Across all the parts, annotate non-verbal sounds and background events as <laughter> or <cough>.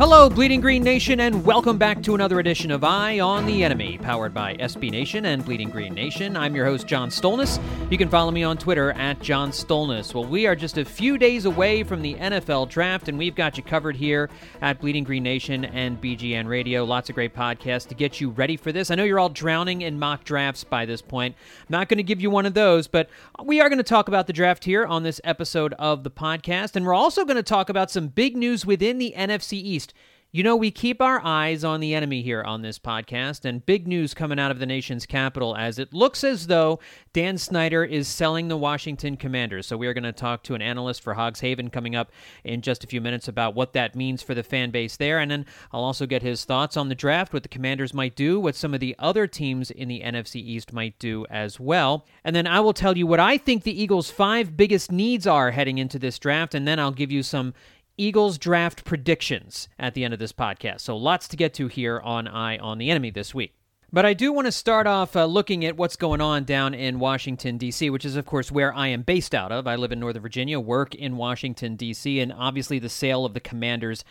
Hello, Bleeding Green Nation, and welcome back to another edition of Eye on the Enemy, powered by SB Nation and Bleeding Green Nation. I'm your host, John Stolnis. You can follow me on Twitter at John Stolnis. Well, we are just a few days away from the NFL draft, and we've got you covered here at Bleeding Green Nation and BGN Radio. Lots of great podcasts to get you ready for this. I know you're all drowning in mock drafts by this point. I'm not going to give you one of those, but we are going to talk about the draft here on this episode of the podcast, and we're also going to talk about some big news within the NFC East. You know, we keep our eyes on the enemy here on this podcast, and big news coming out of the nation's capital as it looks as though Dan Snyder is selling the Washington Commanders. So, we are going to talk to an analyst for Hogs Haven coming up in just a few minutes about what that means for the fan base there. And then I'll also get his thoughts on the draft, what the Commanders might do, what some of the other teams in the NFC East might do as well. And then I will tell you what I think the Eagles' five biggest needs are heading into this draft, and then I'll give you some Eagles draft predictions at the end of this podcast. So lots to get to here on Eye on the Enemy this week. But I do want to start off uh, looking at what's going on down in Washington, D.C., which is, of course, where I am based out of. I live in Northern Virginia, work in Washington, D.C., and obviously the sale of the Commanders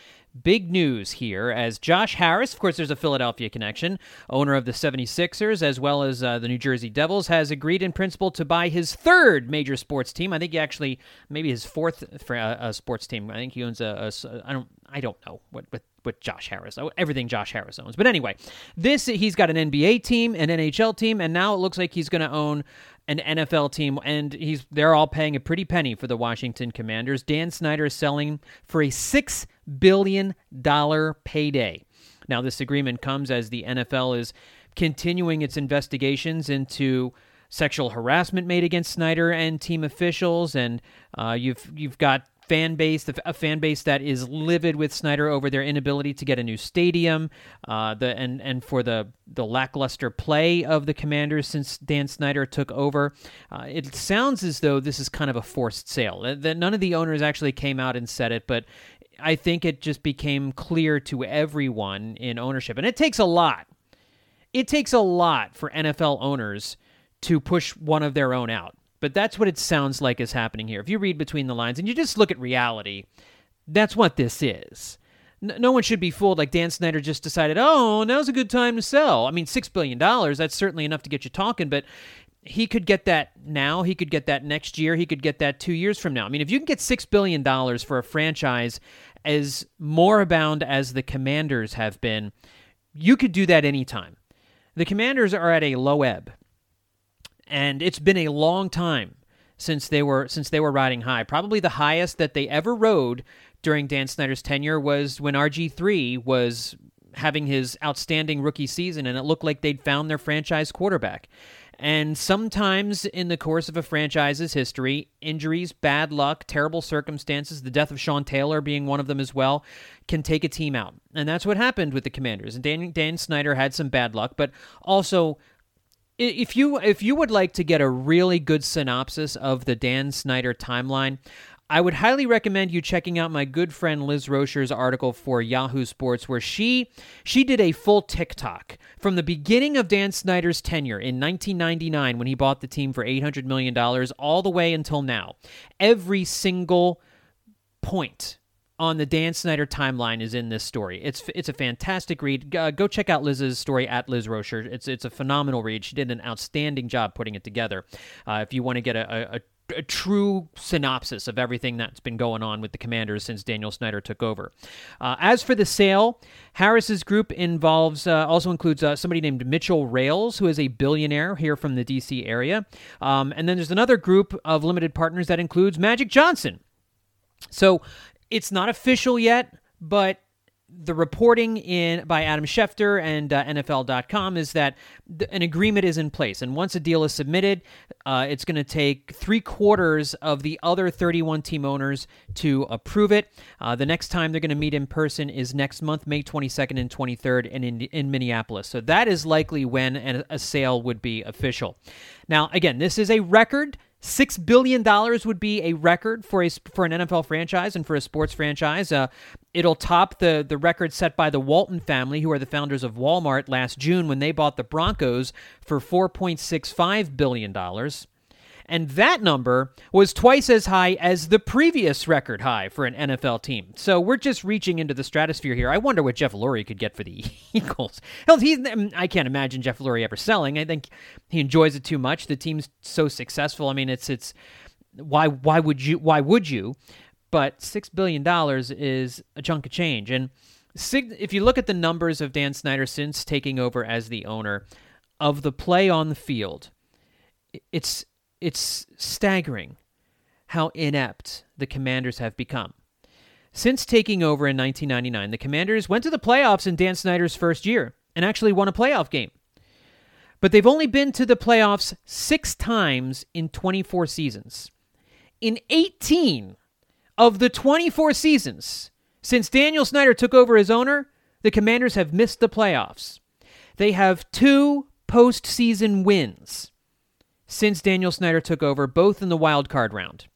big news here as Josh Harris, of course, there's a Philadelphia connection, owner of the 76ers as well as uh, the New Jersey Devils, has agreed in principle to buy his third major sports team. I think he actually, maybe his fourth uh, sports team. I think he owns a, a I don't, I don't know what, what with Josh Harris. Oh, everything Josh Harris owns. But anyway, this he's got an NBA team, an NHL team, and now it looks like he's going to own an NFL team, and he's they're all paying a pretty penny for the Washington Commanders. Dan Snyder is selling for a six billion dollar payday. Now, this agreement comes as the NFL is continuing its investigations into sexual harassment made against Snyder and team officials, and uh, you've you've got fan base, a fan base that is livid with Snyder over their inability to get a new stadium, uh, the and and for the the lackluster play of the Commanders since Dan Snyder took over. Uh, it sounds as though this is kind of a forced sale. That none of the owners actually came out and said it, but I think it just became clear to everyone in ownership, and it takes a lot. It takes a lot for NFL owners to push one of their own out. But that's what it sounds like is happening here. If you read between the lines and you just look at reality, that's what this is. No one should be fooled like Dan Snyder just decided, oh, now's a good time to sell. I mean, $6 billion, that's certainly enough to get you talking, but he could get that now. He could get that next year. He could get that two years from now. I mean, if you can get $6 billion for a franchise as more abound as the Commanders have been, you could do that anytime. The Commanders are at a low ebb and it's been a long time since they were since they were riding high. Probably the highest that they ever rode during Dan Snyder's tenure was when RG3 was having his outstanding rookie season and it looked like they'd found their franchise quarterback. And sometimes in the course of a franchise's history, injuries, bad luck, terrible circumstances, the death of Sean Taylor being one of them as well, can take a team out. And that's what happened with the Commanders. And Dan, Dan Snyder had some bad luck, but also if you if you would like to get a really good synopsis of the Dan Snyder timeline, I would highly recommend you checking out my good friend Liz Roscher's article for Yahoo Sports where she she did a full TikTok from the beginning of Dan Snyder's tenure in 1999 when he bought the team for 800 million dollars all the way until now. Every single point on the Dan Snyder timeline is in this story. It's it's a fantastic read. Uh, go check out Liz's story at Liz Roscher. It's it's a phenomenal read. She did an outstanding job putting it together. Uh, if you want to get a, a, a true synopsis of everything that's been going on with the Commanders since Daniel Snyder took over. Uh, as for the sale, Harris's group involves uh, also includes uh, somebody named Mitchell Rales, who is a billionaire here from the D.C. area, um, and then there's another group of limited partners that includes Magic Johnson. So it's not official yet, but the reporting in by Adam Schefter and uh, NFL.com is that th- an agreement is in place, and once a deal is submitted, uh, it's going to take three quarters of the other 31 team owners to approve it. Uh, the next time they're going to meet in person is next month, May 22nd and 23rd, in, in, in Minneapolis. So that is likely when a sale would be official. Now, again, this is a record. Six billion dollars would be a record for a for an NFL franchise and for a sports franchise. Uh, it'll top the the record set by the Walton family, who are the founders of Walmart, last June when they bought the Broncos for four point six five billion dollars. And that number was twice as high as the previous record high for an NFL team. So we're just reaching into the stratosphere here. I wonder what Jeff Lurie could get for the <laughs> Eagles. Hell, he's, mm, I can't imagine Jeff Lurie ever selling. I think he enjoys it too much. The team's so successful. I mean, it's it's why why would you why would you? But six billion dollars is a chunk of change. And if you look at the numbers of Dan Snyder since taking over as the owner of the play on the field, it's it's staggering how inept the Commanders have become. Since taking over in 1999, the Commanders went to the playoffs in Dan Snyder's first year and actually won a playoff game. But they've only been to the playoffs six times in 24 seasons. In 18 of the 24 seasons since Daniel Snyder took over as owner, the Commanders have missed the playoffs. They have two postseason wins since Daniel Snyder took over, both in the wild card round.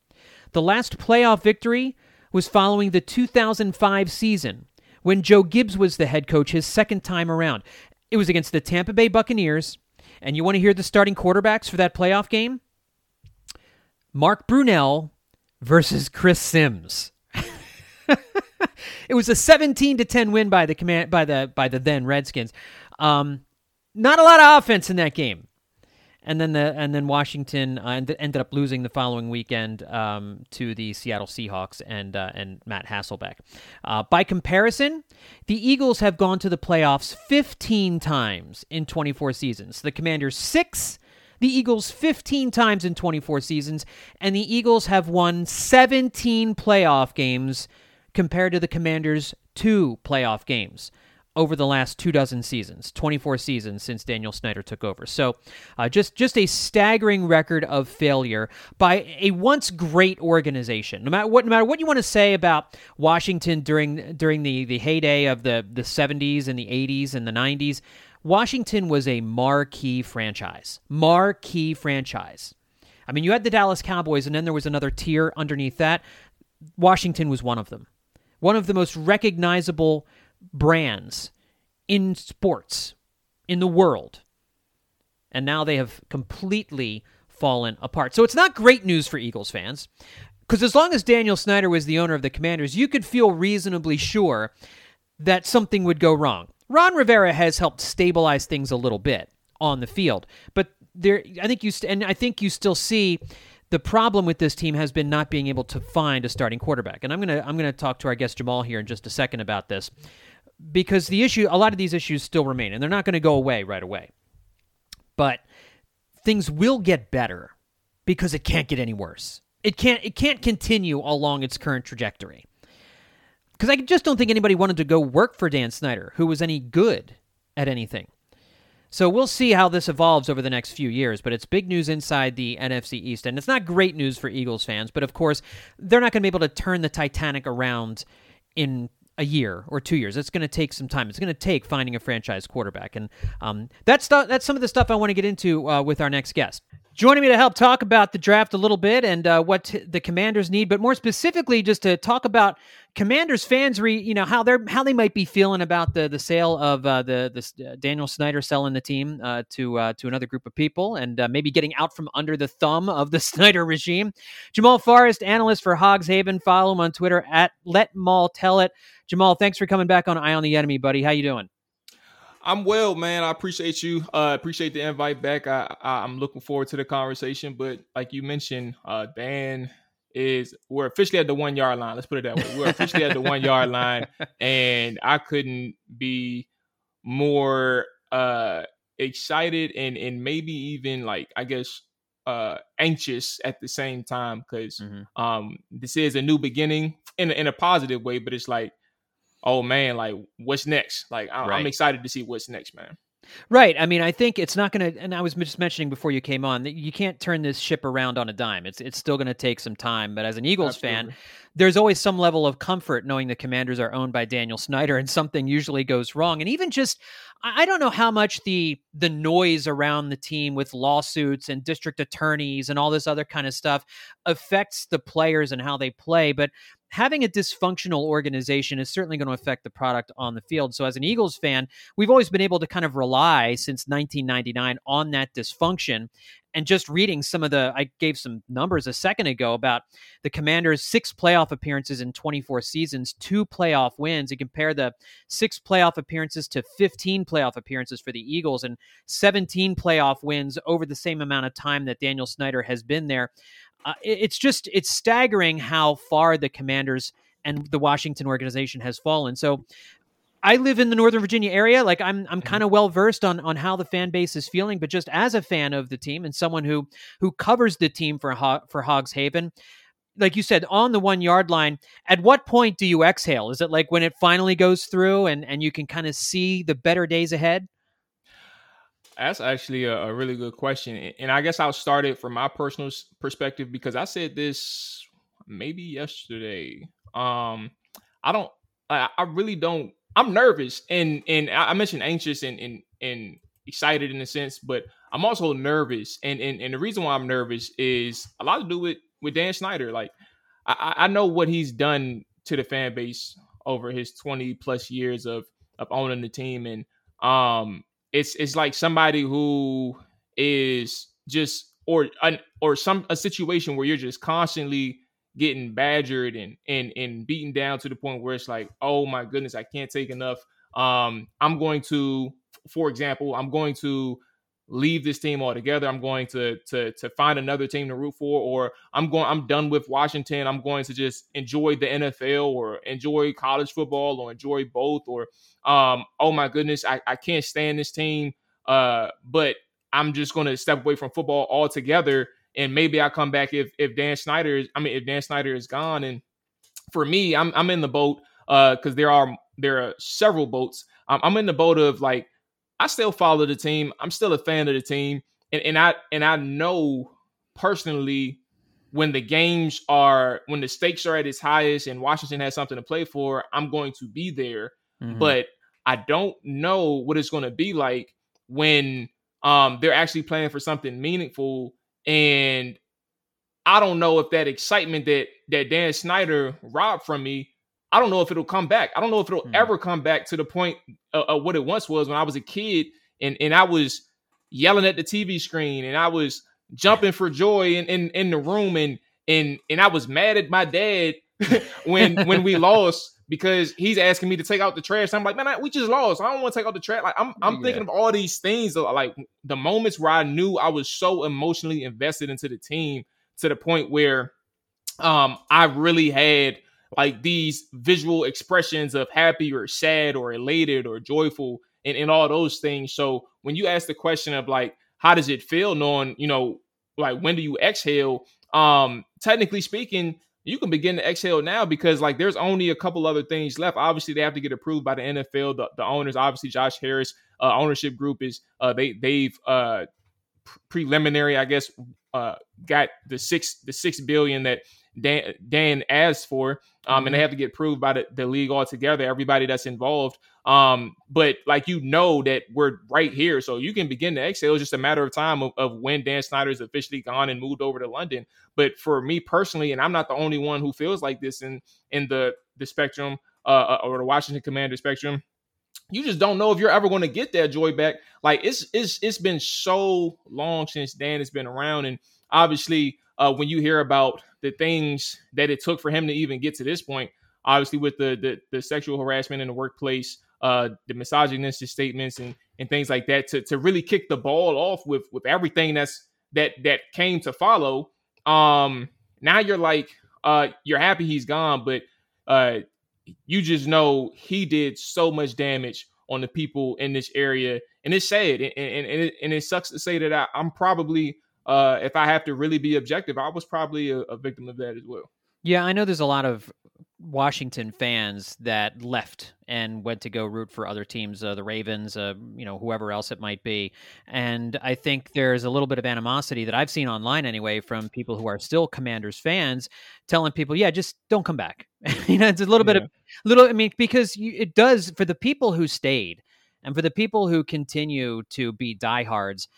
The last playoff victory was following the 2005 season when Joe Gibbs was the head coach his second time around. It was against the Tampa Bay Buccaneers. And you want to hear the starting quarterbacks for that playoff game? Mark Brunell versus Chris Simms. <laughs> it was a 17 to 10 win by the command by the by the then Redskins. Um, not a lot of offense in that game and then the and then Washington uh, ended up losing the following weekend um, to the Seattle Seahawks and uh, and Matt Hasselbeck. Uh, by comparison, the Eagles have gone to the playoffs 15 times in 24 seasons. The Commanders six. The Eagles 15 times in 24 seasons, and the Eagles have won 17 playoff games compared to the Commanders' two playoff games over the last two dozen seasons, 24 seasons since Daniel Snyder took over. So, uh, just just a staggering record of failure by a once great organization. No matter what, no matter what you want to say about Washington during during the the heyday of the the 70s and the 80s and the 90s, Washington was a marquee franchise. Marquee franchise. I mean, you had the Dallas Cowboys, and then there was another tier underneath that. Washington was one of them. One of the most recognizable brands in sports in the world. And now they have completely fallen apart. So it's not great news for Eagles fans. Because as long as Daniel Snyder was the owner of the Commanders, you could feel reasonably sure that something would go wrong. Ron Rivera has helped stabilize things a little bit on the field, but there, I think you, st- and I think you still see the problem with this team has been not being able to find a starting quarterback. And I'm gonna I'm gonna talk to our guest Jamual here in just a second about this because the issue, a lot of these issues still remain, and they're not going to go away right away. But things will get better because it can't get any worse. It can't. It can't continue along its current trajectory. Because I just don't think anybody wanted to go work for Dan Snyder, who was any good at anything. So we'll see how this evolves over the next few years, but it's big news inside the NFC East. And it's not great news for Eagles fans, but of course, they're not going to be able to turn the Titanic around in a year or two years. It's going to take some time. It's going to take finding a franchise quarterback, and um, that's that's some of the stuff I want to get into uh, with our next guest. Joining me to help talk about the draft a little bit and uh, what t- the Commanders need, but more specifically, just to talk about Commanders fans, re, you know how they're how they might be feeling about the the sale of uh, the uh, Daniel Snyder selling the team uh, to uh, to another group of people, and uh, maybe getting out from under the thumb of the <laughs> Snyder regime. Jamual Forest, analyst for Hogs Haven, follow him on Twitter at Let Maul Tell It. Jamual, thanks for coming back on Eye on the Enemy, buddy. How you doing? I'm well, man. I appreciate you. Uh, appreciate the invite back. I, I am looking forward to the conversation. But like you mentioned, uh, Dan is we're officially at the one yard line. Let's put it that way. We're officially at the one yard line, <laughs> and I couldn't be more uh excited and and maybe even like I guess uh anxious at the same time because mm-hmm. um this is a new beginning in a, in a positive way, but it's like oh man, like what's next? Like I, right. I'm excited to see what's next, man. Right. I mean, I think it's not going to. And I was just mentioning before you came on that you can't turn this ship around on a dime. It's it's still going to take some time. But as an Eagles Absolutely. fan, there's always some level of comfort knowing the Commanders are owned by Daniel Snyder, and something usually goes wrong. And even just, I don't know how much the the noise around the team with lawsuits and district attorneys and all this other kind of stuff affects the players and how they play. But having a dysfunctional organization is certainly going to affect the product on the field. So, as an Eagles fan, we've always been able to kind of rely since 1999 on that dysfunction. And just reading some of the, I gave some numbers a second ago about the Commanders' six playoff appearances in 24 seasons, two playoff wins. You compare the six playoff appearances to 15 playoff appearances for the Eagles and 17 playoff wins over the same amount of time that Daniel Snyder has been there uh, it's just it's staggering how far the Commanders and the Washington organization has fallen. So I live in the Northern Virginia area. Like I'm, I'm mm-hmm. kind of well versed on on how the fan base is feeling. But just as a fan of the team and someone who who covers the team for for Hogs Haven, like you said, on the one yard line. At what point do you exhale? Is it like when it finally goes through and and you can kind of see the better days ahead? That's actually a, a, really good question. And I guess I'll start it from my personal perspective because I said this maybe yesterday. Um, I don't, I, I really don't, I'm nervous and, and I mentioned anxious and, and, and excited in a sense, but I'm also nervous. And, and, and the reason why I'm nervous is a lot to do with, with Dan Snyder. Like I, I know what he's done to the fan base over his 20 plus years of, of owning the team. And, um, it's it's like somebody who is just or an or some a situation where you're just constantly getting badgered and and and beaten down to the point where it's like oh my goodness i can't take enough. Um i'm going to for example i'm going to leave this team altogether. I'm going to to to find another team to root for, or I'm going. I'm done with Washington. I'm going to just enjoy the NFL or enjoy college football or enjoy both. Or um, oh my goodness, I, I can't stand this team. Uh, but I'm just going to step away from football altogether. And maybe I come back if if Dan Snyder is. I mean, if Dan Snyder is gone. And for me, I'm I'm in the boat uh because there are there are several boats. I'm in the boat of like I still follow the team. I'm still a fan of the team, and and I and I know personally when the games are when the stakes are at its highest and Washington has something to play for, I'm going to be there. Mm-hmm. But I don't know what it's going to be like when um they're actually playing for something meaningful and I don't know if that excitement that that Dan Snyder robbed from me I don't know if it'll come back. I don't know if it'll mm. ever come back to the point of, of, what it once was when I was a kid and and I was yelling at the TV screen and I was jumping for joy in in, in the room and and and I was mad at my dad <laughs> when when we <laughs> lost because he's asking me to take out the trash. I'm like, man, I, we just lost. I don't want to take out the trash. Like I'm I'm yeah. thinking of all these things, like the moments where I knew I was so emotionally invested into the team to the point where um I really had like these visual expressions of happy or sad or elated or joyful and, and all those things. So when you ask the question of like, how does it feel knowing, you know, like when do you exhale? Um, technically speaking, you can begin to exhale now because like there's only a couple other things left. Obviously, they have to get approved by the NFL. The, the owners, obviously, Josh Harris uh, ownership group is uh, they they've uh, preliminary, I guess, uh, got the six the six billion that Dan, Dan asked for, um, and they mm-hmm. have to get approved by the, the league altogether, everybody that's involved. Um, but like you know that we're right here, so you can begin to exhale. It's just a matter of time of, of when Dan Snyder is officially gone and moved over to London. But for me personally, and I'm not the only one who feels like this in in the the spectrum uh, uh or the Washington Commander spectrum you just don't know if you're ever going to get that joy back. Like it's it's it's been so long since Dan has been around, and obviously, uh, when you hear about the things that it took for him to even get to this point, obviously with the the, the sexual harassment in the workplace, uh, the misogynistic statements and and things like that, to to really kick the ball off with with everything that's that that came to follow. Um, now you're like, uh, you're happy he's gone, but uh, you just know he did so much damage on the people in this area, and it's sad, and and, and, it, and it sucks to say that I, I'm probably uh, if I have to really be objective, I was probably a, a victim of that as well. Yeah, I know there's a lot of Washington fans that left and went to go root for other teams, uh, the Ravens, uh, you know, whoever else it might be. And I think there's a little bit of animosity that I've seen online anyway from people who are still Commanders fans, telling people, "Yeah, just don't come back." <laughs> you know, it's a little yeah. bit of little. I mean, because you, it does for the people who stayed and for the people who continue to be diehards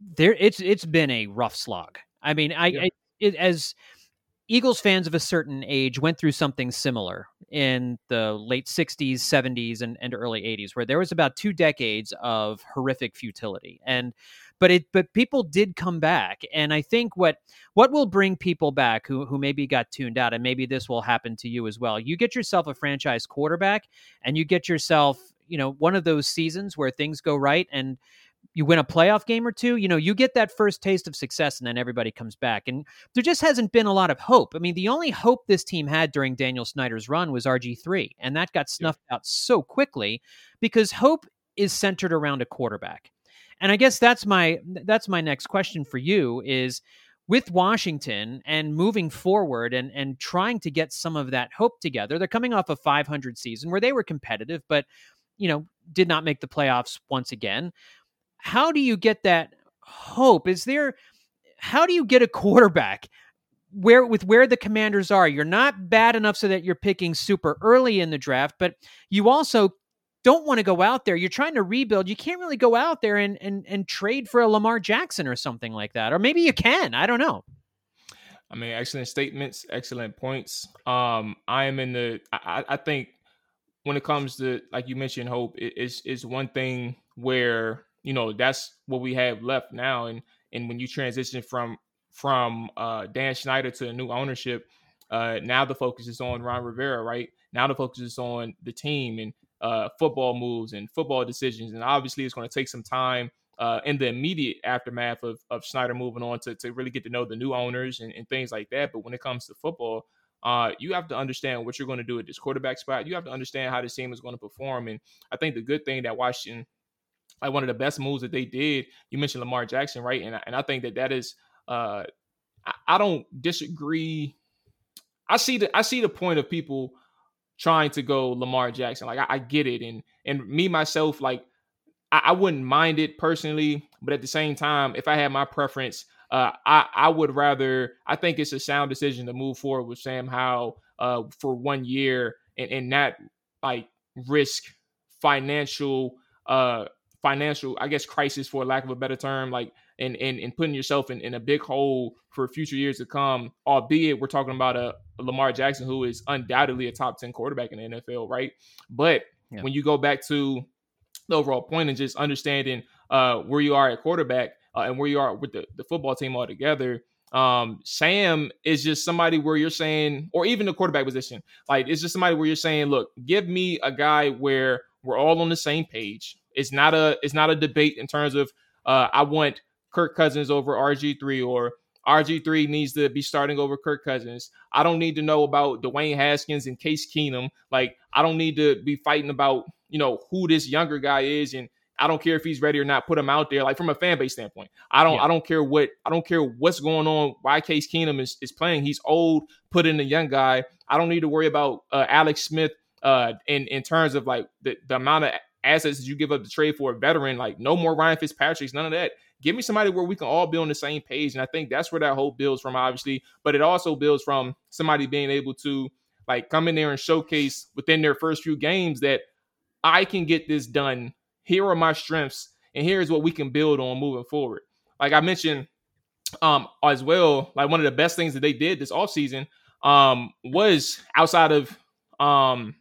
there it's it's been a rough slog. I mean, I, yeah. I it, as Eagles fans of a certain age went through something similar in the late 60s, 70s, and, and early 80s, where there was about two decades of horrific futility. And but it but people did come back. And I think what what will bring people back who who maybe got tuned out, and maybe this will happen to you as well. You get yourself a franchise quarterback and you get yourself, you know, one of those seasons where things go right and you win a playoff game or two, you know, you get that first taste of success and then everybody comes back. And there just hasn't been a lot of hope. I mean, the only hope this team had during Daniel Snyder's run was RG3, and that got snuffed yeah. out so quickly because hope is centered around a quarterback. And I guess that's my that's my next question for you is with Washington and moving forward and and trying to get some of that hope together. They're coming off a 500 season where they were competitive but you know, did not make the playoffs once again how do you get that hope? Is there how do you get a quarterback where with where the commanders are? You're not bad enough so that you're picking super early in the draft, but you also don't want to go out there. You're trying to rebuild. You can't really go out there and and and trade for a Lamar Jackson or something like that. Or maybe you can. I don't know. I mean, excellent statements, excellent points. Um, I am in the. I, I think when it comes to like you mentioned, hope is is one thing where you know that's what we have left now. And and when you transition from from uh, Dan Snyder to a new ownership, uh, now the focus is on Ron Rivera, right? Now the focus is on the team and uh, football moves and football decisions, and obviously it's going to take some time uh, in the immediate aftermath of, of Snyder moving on to, to really get to know the new owners and, and things like that. But when it comes to football, uh, you have to understand what you're going to do at this quarterback spot. You have to understand how this team is going to perform. And I think the good thing that Washington like one of the best moves that they did. You mentioned Lamar Jackson, right? And and I think that that is. Uh, I, I don't disagree. I see the I see the point of people trying to go Lamar Jackson. Like I, I get it, and and me myself, like I, I, wouldn't mind it personally, but at the same time, if I had my preference, uh, I I would rather. I think it's a sound decision to move forward with Sam Howell uh, for one year and and not like risk financial uh financial, I guess, crisis for lack of a better term, like and and, and putting yourself in, in a big hole for future years to come, albeit we're talking about a, a Lamar Jackson who is undoubtedly a top 10 quarterback in the NFL, right? But yeah. when you go back to the overall point and just understanding uh, where you are at quarterback uh, and where you are with the, the football team altogether, um, Sam is just somebody where you're saying, or even the quarterback position, like it's just somebody where you're saying, look, give me a guy where we're all on the same page. It's not a it's not a debate in terms of uh, I want Kirk Cousins over RG three or RG3 needs to be starting over Kirk Cousins. I don't need to know about Dwayne Haskins and Case Keenum. Like, I don't need to be fighting about, you know, who this younger guy is. And I don't care if he's ready or not, put him out there. Like from a fan base standpoint. I don't yeah. I don't care what I don't care what's going on, why Case Keenum is, is playing. He's old, put in a young guy. I don't need to worry about uh, Alex Smith uh in, in terms of like the, the amount of assets that you give up to trade for a veteran, like no more Ryan Fitzpatrick's, none of that. Give me somebody where we can all be on the same page. And I think that's where that hope builds from, obviously. But it also builds from somebody being able to like come in there and showcase within their first few games that I can get this done. Here are my strengths, and here's what we can build on moving forward. Like I mentioned um as well, like one of the best things that they did this offseason um was outside of um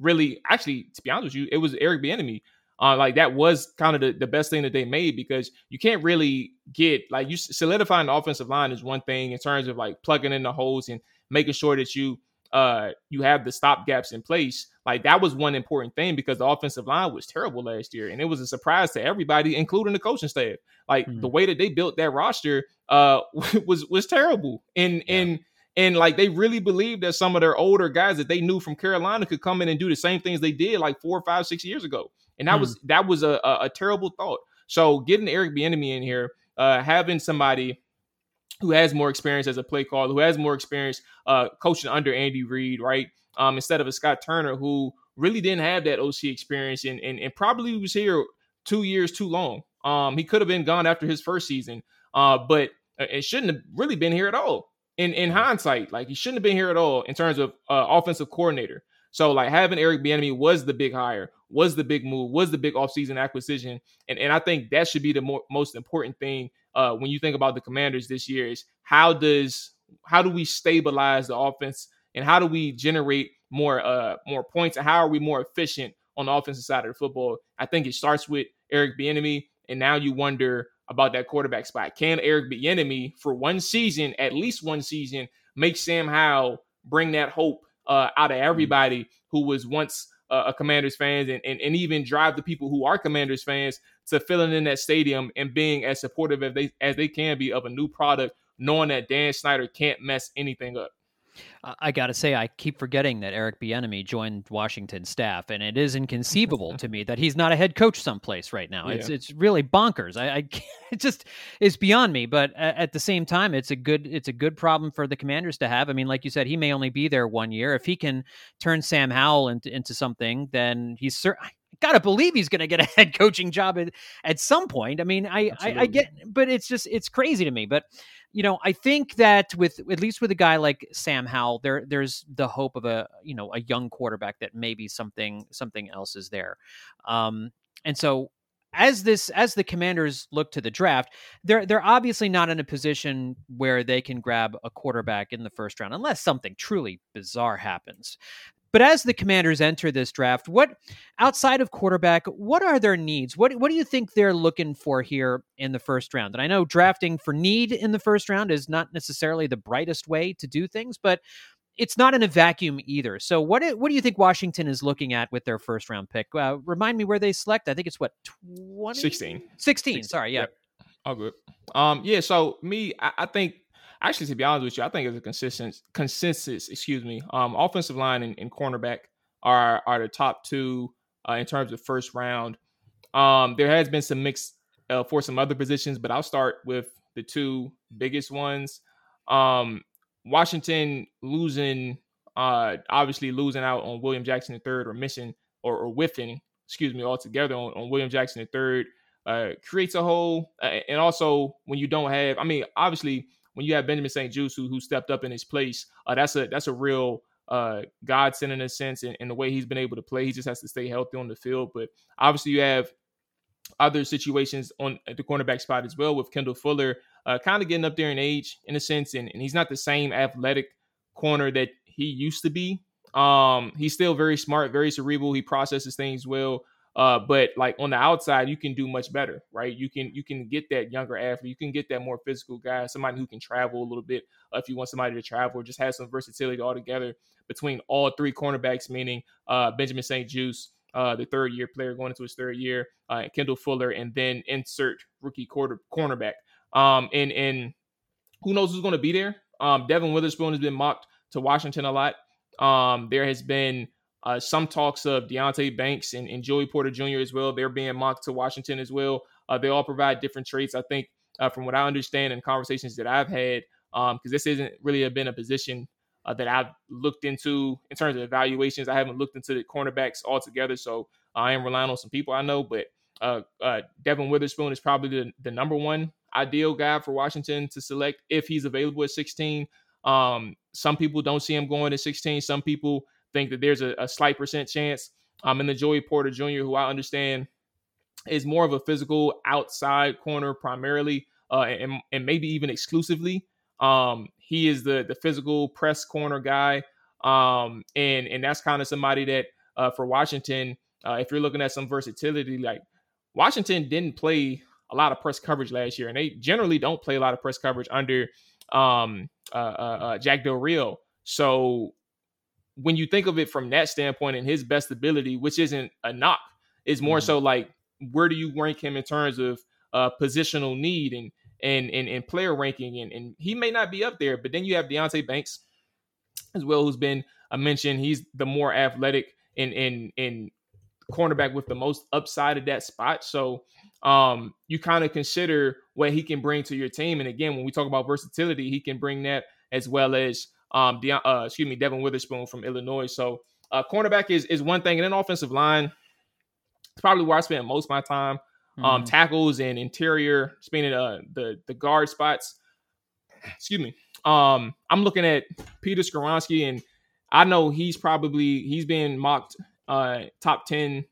really actually to be honest with you, it was Eric Bieniemy. Uh, like that was kind of the, the best thing that they made because you can't really get like you solidifying the offensive line is one thing in terms of like plugging in the holes and making sure that you uh you have the stop gaps in place. Like that was one important thing because the offensive line was terrible last year and it was a surprise to everybody, including the coaching staff. Like mm-hmm. the way that they built that roster uh <laughs> was was terrible. And yeah. and and like they really believed that some of their older guys that they knew from Carolina could come in and do the same things they did like four, five, six years ago. And that hmm. was that was a, a, a, terrible thought. So getting Eric Bieniemy in here, uh, having somebody who has more experience as a play caller, who has more experience uh, coaching under Andy Reid, right? Um, instead of a Scott Turner who really didn't have that OC experience and, and, and probably was here two years too long. Um, he could have been gone after his first season, uh, but uh, it shouldn't have really been here at all in in hindsight, like he shouldn't have been here at all in terms of uh, offensive coordinator. So like having Eric Bieniemy was the big hire, was the big move, was the big offseason acquisition, and and I think that should be the more, most important thing uh, when you think about the Commanders this year is how does how do we stabilize the offense and how do we generate more uh more points and how are we more efficient on the offensive side of the football? I think it starts with Eric Bieniemy, and now you wonder about that quarterback spot. Can Eric Bieniemy for one season, at least one season, make Sam Howell bring that hope uh, out of mm-hmm. everybody who was once uh, a Commanders fans and, and, and even drive the people who are Commanders fans to filling in that stadium and being as supportive as they as they can be of a new product, knowing that Dan Snyder can't mess anything up. I got to say, I keep forgetting that Eric Bieniemy joined Washington staff, and it is inconceivable <laughs> to me that he's not a head coach someplace right now. Yeah. It's it's really bonkers. I, I <laughs> it just is beyond me. But at the same time, it's a good it's a good problem for the Commanders to have. I mean, like you said, he may only be there one year. If he can turn Sam Howell into into something, then he's certainly gotta believe he's gonna get a <laughs> head coaching job at, at some point. I mean, I, I, I get, but it's just it's crazy to me. But you know, I think that with at least with a guy like Sam Howell, there there's the hope of a you know a young quarterback that maybe something something else is there. Um, and so as this as the commanders look to the draft they're they're obviously not in a position where they can grab a quarterback in the first round unless something truly bizarre happens but as the Commanders enter this draft, what outside of quarterback, what are their needs? What what do you think they're looking for here in the first round? And I know drafting for need in the first round is not necessarily the brightest way to do things, but it's not in a vacuum either. So what what do you think Washington is looking at with their first round pick? Uh, remind me where they select. I think it's what 20? 16. 16. 16. Sorry, yeah. Yep. All good. Um, yeah. So me, I, I think actually, to be honest with you, I think it's a consistent consensus. Excuse me. Um, offensive line and, and cornerback are are the top two uh, in terms of first round. Um, there has been some mix uh, for some other positions, but I'll start with the two biggest ones. Um, Washington losing, uh, obviously losing out on William Jackson III or missing or, or whiffing, excuse me, altogether on, on William Jackson III uh, creates a hole. Uh, and also when you don't have, I mean, obviously when you have Benjamin St-Juste who, who stepped up in his place, uh, that's a that's a real uh, godsend in a sense, and, the way he's been able to play, he just has to stay healthy on the field. But obviously, you have other situations on the cornerback spot as well with Kendall Fuller, uh, kind of getting up there in age in a sense, and, and he's not the same athletic corner that he used to be. Um, he's still very smart, very cerebral. He processes things well. Uh, but like on the outside, you can do much better, right? You can you can get that younger athlete, you can get that more physical guy, somebody who can travel a little bit. Uh, if you want somebody to travel, just have some versatility altogether between all three cornerbacks, meaning uh, Benjamin St-Juste, uh, the third year player going into his third year, uh, Kendall Fuller, and then insert rookie quarter cornerback. Um, and and who knows who's going to be there? Um, Devon Witherspoon has been mocked to Washington a lot. Um, there has been uh, some talks of Deonte Banks and, and, Joey Porter Jr. as well. They're being mocked to Washington as well. Uh, they all provide different traits. I think, uh, from what I understand and conversations that I've had, because um, this isn't really been a position uh, that I've looked into in terms of evaluations. I haven't looked into the cornerbacks altogether, so I am relying on some people I know. But uh, uh, Devon Witherspoon is probably the, the number one ideal guy for Washington to select if he's available at 16. Um, some people don't see him going to 16. Some people think that there's a, a slight percent chance. Um, and the Joey Porter Jr., who I understand is more of a physical outside corner primarily, uh, and, and maybe even exclusively. Um, he is the the physical press corner guy, um, and and that's kind of somebody that uh, for Washington, uh, if you're looking at some versatility, like Washington didn't play a lot of press coverage last year, and they generally don't play a lot of press coverage under um, uh, uh, uh Jack Del Rio. So when you think of it from that standpoint and his best ability, which isn't a knock, is more mm-hmm. so like where do you rank him in terms of uh, positional need and and and, and player ranking, and, and he may not be up there, but then you have Deonte Banks as well, who's been a mention. He's the more athletic and and and cornerback with the most upside of that spot. So um, you kind of consider what he can bring to your team. And again, when we talk about versatility, he can bring that as well as um, De- uh, excuse me, Devon Witherspoon from Illinois. So uh, cornerback is is one thing, and then offensive line. It's probably where I spend most of my time. Um, mm-hmm. tackles and interior, spending uh, the the guard spots. Excuse me. Um, I'm looking at Peter Skoronski, and I know he's probably he's been mocked uh, top ten,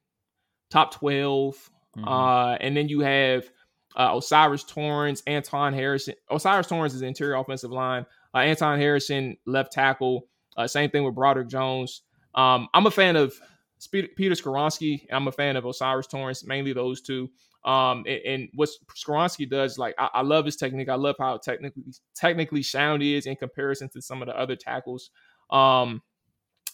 top 12 mm-hmm. uh, and then you have uh, O'Cyrus Torrence, Anton Harrison. O'Cyrus Torrence is interior offensive line. Uh, Anton Harrison, left tackle. Uh, same thing with Broderick Jones. Um, I'm a fan of Peter Skoronski. I'm a fan of O'Cyrus Torrence, mainly those two. Um, and, and what Skoronski does, like I, I, love his technique. I love how technically technically sound he is in comparison to some of the other tackles. Um,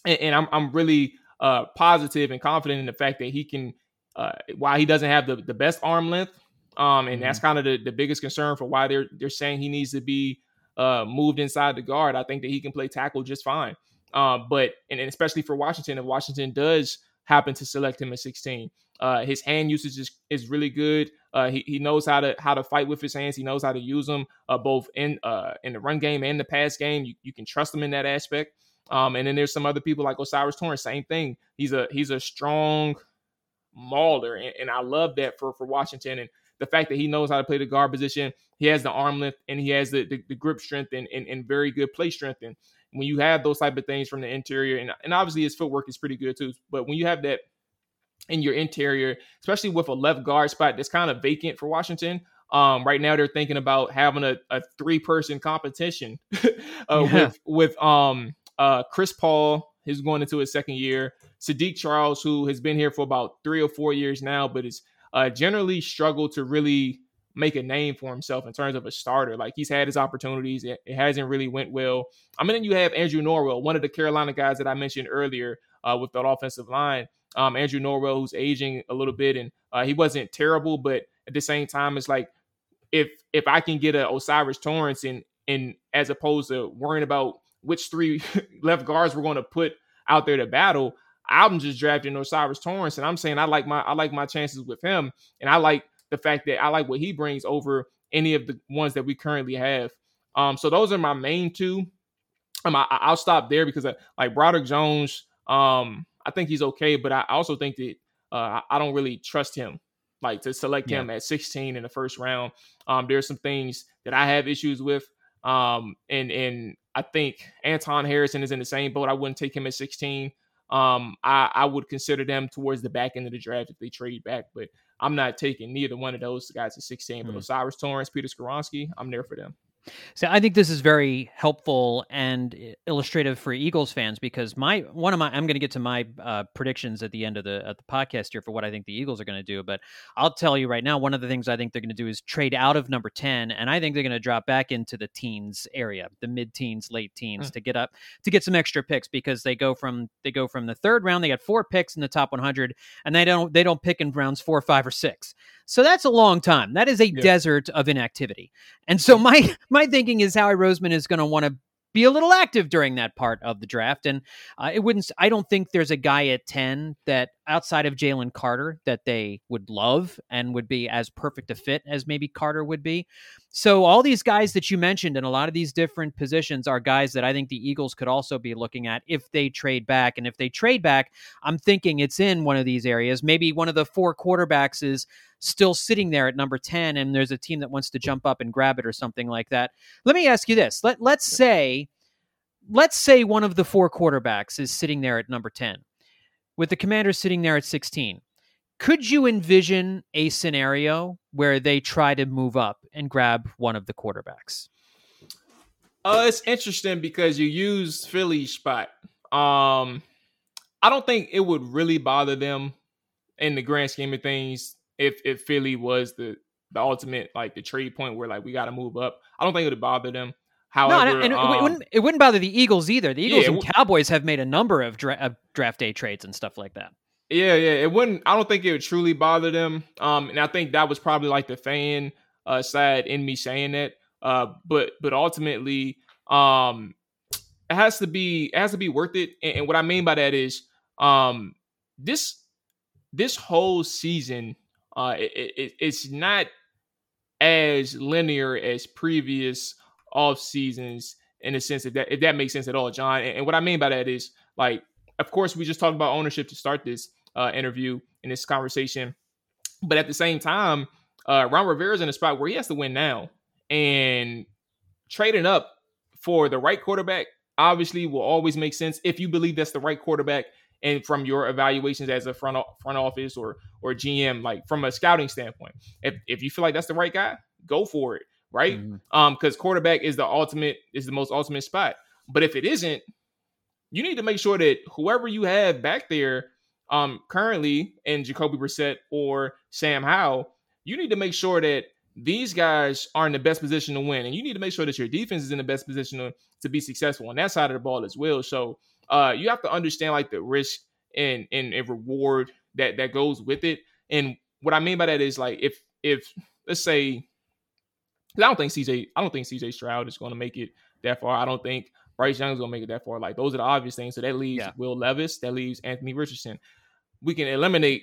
and, and I'm I'm really uh, positive and confident in the fact that he can. Uh, while he doesn't have the, the best arm length, um, and mm-hmm. that's kind of the, the biggest concern for why they're they're saying he needs to be uh, moved inside the guard. I think that he can play tackle just fine. Um, but and, and, especially for Washington, if Washington does happen to select him at 16, uh, his hand usage is, is really good. Uh, he, he knows how to how to fight with his hands. He knows how to use them uh, both in uh, in the run game and the pass game. You, you can trust him in that aspect. Um, and then there's some other people like O'Cyrus Torrence, same thing. He's a he's a strong mauler, and, and I love that for for Washington. And the fact that he knows how to play the guard position, he has the arm length and he has the, the, the grip strength and, and, and, very good play strength. And when you have those type of things from the interior, and, and obviously his footwork is pretty good too, but when you have that in your interior, especially with a left guard spot that's kind of vacant for Washington. Um, right now they're thinking about having a, a three person competition <laughs> uh, yeah. with with um uh Chris Paul, who's going into his second year, Saahdiq Charles, who has been here for about three or four years now, but is uh, generally struggled to really make a name for himself in terms of a starter. Like he's had his opportunities, it, it hasn't really went well. I mean, then you have Andrew Norwell, one of the Carolina guys that I mentioned earlier uh, with that offensive line. Um, Andrew Norwell, who's aging a little bit, and uh, he wasn't terrible, but at the same time, it's like if if I can get a O'Cyrus Torrence and and as opposed to worrying about which three <laughs> left guards we're going to put out there to battle, I'm just drafting O'Cyrus Torrence, and I'm saying I like my I like my chances with him, and I like the fact that I like what he brings over any of the ones that we currently have. Um, so those are my main two. Um, I, will stop there because I, uh, like Broderick Jones, um, I think he's okay, but I also think that uh, I don't really trust him. Like to select yeah. him at 16 in the first round. Um, there's some things that I have issues with. Um, and and I think Anton Harrison is in the same boat. I wouldn't take him at 16. Um, I, I would consider them towards the back end of the draft if they trade back, but I'm not taking neither one of those guys at 16. But Osiris O'Cyrus Torrence, Peter Skoronski, I'm there for them. So I think this is very helpful and illustrative for Eagles fans because my one of my I'm going to get to my uh, predictions at the end of the at the podcast here for what I think the Eagles are going to do, but I'll tell you right now one of the things I think they're going to do is trade out of number 10 and I think they're going to drop back into the teens area, the mid-teens, late teens mm. to get up to get some extra picks because they go from they go from the third round, they got four picks in the top 100 and they don't they don't pick in rounds 4, 5 or 6. So that's a long time. That is a yeah. desert of inactivity. And so my <laughs> my thinking is Howie Roseman is going to want to be a little active during that part of the draft. And uh, it wouldn't, I don't think there's a guy at 10 that outside of Jalen Carter that they would love and would be as perfect a fit as maybe Carter would be. So all these guys that you mentioned in a lot of these different positions are guys that I think the Eagles could also be looking at if they trade back. And if they trade back, I'm thinking it's in one of these areas. Maybe one of the four quarterbacks is still sitting there at number 10 and there's a team that wants to jump up and grab it or something like that. Let me ask you this. Let let's say let's say one of the four quarterbacks is sitting there at number 10 with the commanders sitting there at 16 could you envision a scenario where they try to move up and grab one of the quarterbacks? Uh it's interesting because you use philly's spot. Um i don't think it would really bother them in the grand scheme of things if if philly was the the ultimate like the trade point where like we got to move up. I don't think it would bother them However, no, and um, it, wouldn't, it wouldn't bother the Eagles either. The Eagles yeah, and Cowboys have made a number of, dra- of draft day trades and stuff like that. Yeah, yeah, it wouldn't. I don't think it would truly bother them. Um, and I think that was probably like the fan uh, side in me saying that. Uh, but but ultimately, um, it has to be it has to be worth it. And, and what I mean by that is, um, this this whole season, uh, it, it, it's not as linear as previous off seasons in a sense if that if that makes sense at all, John. And, and, what I mean by that is like, of course, we just talked about ownership to start this uh, interview in this conversation, but at the same time, uh, Ron Rivera is in a spot where he has to win now, and trading up for the right quarterback obviously will always make sense if you believe that's the right quarterback and from your evaluations as a front front office or or GM, like from a scouting standpoint. If if you feel like that's the right guy, go for it, right? Mm-hmm. Um, because quarterback is the ultimate is the most ultimate spot. But if it isn't, you need to make sure that whoever you have back there, um, currently in Jacoby Brissett or Sam Howell, you need to make sure that these guys are in the best position to win, and you need to make sure that your defense is in the best position to, to be successful on that side of the ball as well. So, uh, you have to understand like the risk and, and and reward that that goes with it. And what I mean by that is like if if let's say I don't think CJ I don't think CJ Stroud is going to make it that far. I don't think Bryce Young is going to make it that far. Like those are the obvious things. So that leaves yeah. Will Levis. That leaves Anthony Richardson. We can eliminate.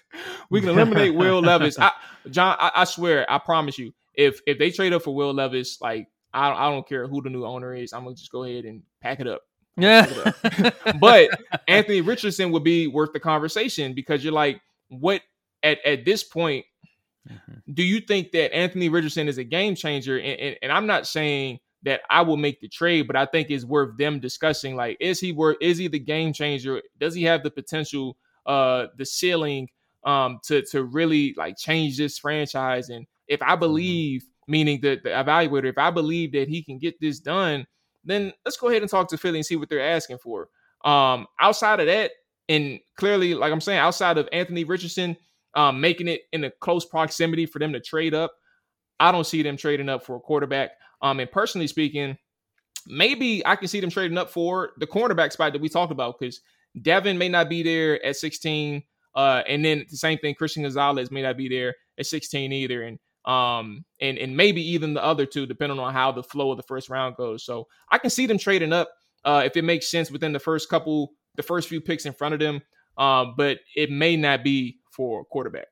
<laughs> we can <laughs> eliminate Will Levis. I, John, I, I, swear, I promise you, if if they trade up for Will Levis, like I, I don't care who the new owner is, I'm gonna just go ahead and pack it up. <laughs> Yeah. but Anthony Richardson would be worth the conversation because you're like, what at at this point mm-hmm. do you think that Anthony Richardson is a game changer? And, and, and I'm not saying that I will make the trade, but I think it's worth them discussing. Like, is he worth? Is he the game changer? Does he have the potential, uh, the ceiling, um, to to really like change this franchise? And if I mm-hmm. believe, meaning the, the evaluator, if I believe that he can get this done, then let's go ahead and talk to Philly and see what they're asking for. Um, outside of that, and clearly, like I'm saying, outside of Anthony Richardson, um, making it in a close proximity for them to trade up, I don't see them trading up for a quarterback. Um, and personally speaking, maybe I can see them trading up for the cornerback spot that we talked about because Devon may not be there at 16. Uh, and then the same thing, Christian Gonzalez may not be there at 16 either. And um, and and maybe even the other two, depending on how the flow of the first round goes. So I can see them trading up uh, if it makes sense within the first couple, the first few picks in front of them. Um, but it may not be for quarterback.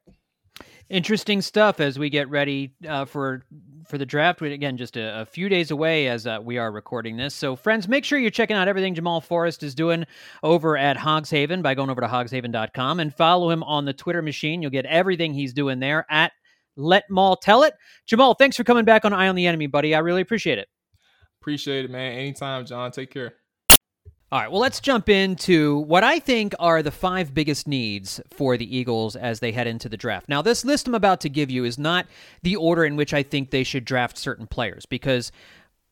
Interesting stuff as we get ready uh, for for the draft. Again, just a, a few days away as uh, we are recording this. So, friends, make sure you're checking out everything Jamual Forest is doing over at Hogs Haven by going over to hogshaven.com and follow him on the Twitter machine. You'll get everything he's doing there at Let Maul Tell It. Jamual, thanks for coming back on Eye on the Enemy, buddy. I really appreciate it. Appreciate it, man. Anytime, John. Take care. All right, well, let's jump into what I think are the five biggest needs for the Eagles as they head into the draft. Now, this list I'm about to give you is not the order in which I think they should draft certain players, because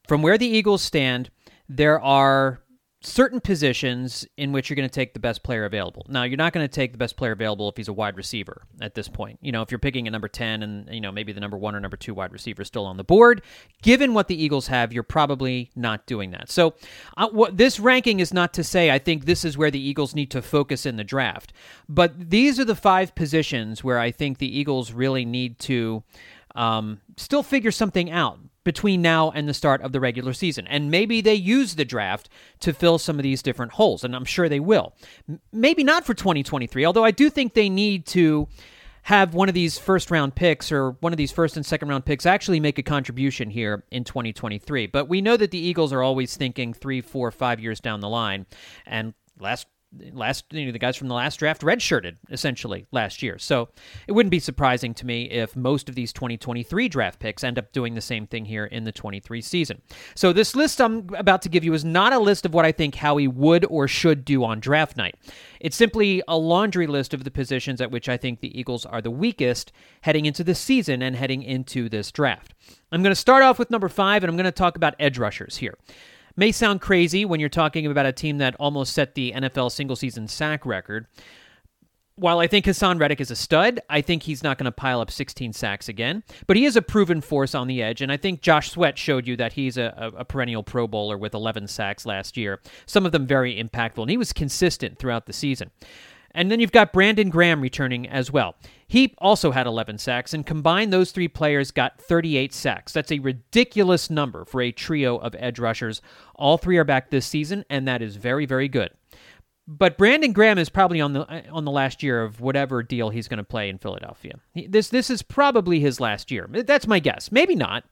from where the Eagles stand, there are certain positions in which you're going to take the best player available. Now, you're not going to take the best player available if he's a wide receiver at this point. You know, if you're picking a number 10 and, you know, maybe the number 1 or number 2 wide receiver is still on the board, given what the Eagles have, you're probably not doing that. So, uh, what this ranking is not to say I think this is where the Eagles need to focus in the draft, but these are the five positions where I think the Eagles really need to um, still figure something out between now and the start of the regular season. And maybe they use the draft to fill some of these different holes, and I'm sure they will. Maybe not for 2023, although I do think they need to have one of these first round picks or one of these first and second round picks actually make a contribution here in 2023. But we know that the Eagles are always thinking three, four, five years down the line. And last last you know the guys from the last draft redshirted essentially last year. So it wouldn't be surprising to me if most of these 2023 draft picks end up doing the same thing here in the 23 season. So this list I'm about to give you is not a list of what I think Howie would or should do on draft night. It's simply a laundry list of the positions at which I think the Eagles are the weakest heading into the season and heading into this draft. I'm going to start off with number 5 and I'm going to talk about edge rushers here may sound crazy when you're talking about a team that almost set the NFL single season sack record. While I think Haason Reddick is a stud, I think he's not going to pile up 16 sacks again. But he is a proven force on the edge, and I think Josh Sweat showed you that he's a, a perennial Pro Bowler with 11 sacks last year. Some of them very impactful, and he was consistent throughout the season. And then you've got Brandon Graham returning as well. He also had 11 sacks, and combined, those three players got 38 sacks. That's a ridiculous number for a trio of edge rushers. All three are back this season, and that is very, very good. But Brandon Graham is probably on the uh, on the last year of whatever deal he's going to play in Philadelphia. This this is probably his last year. That's my guess. Maybe not,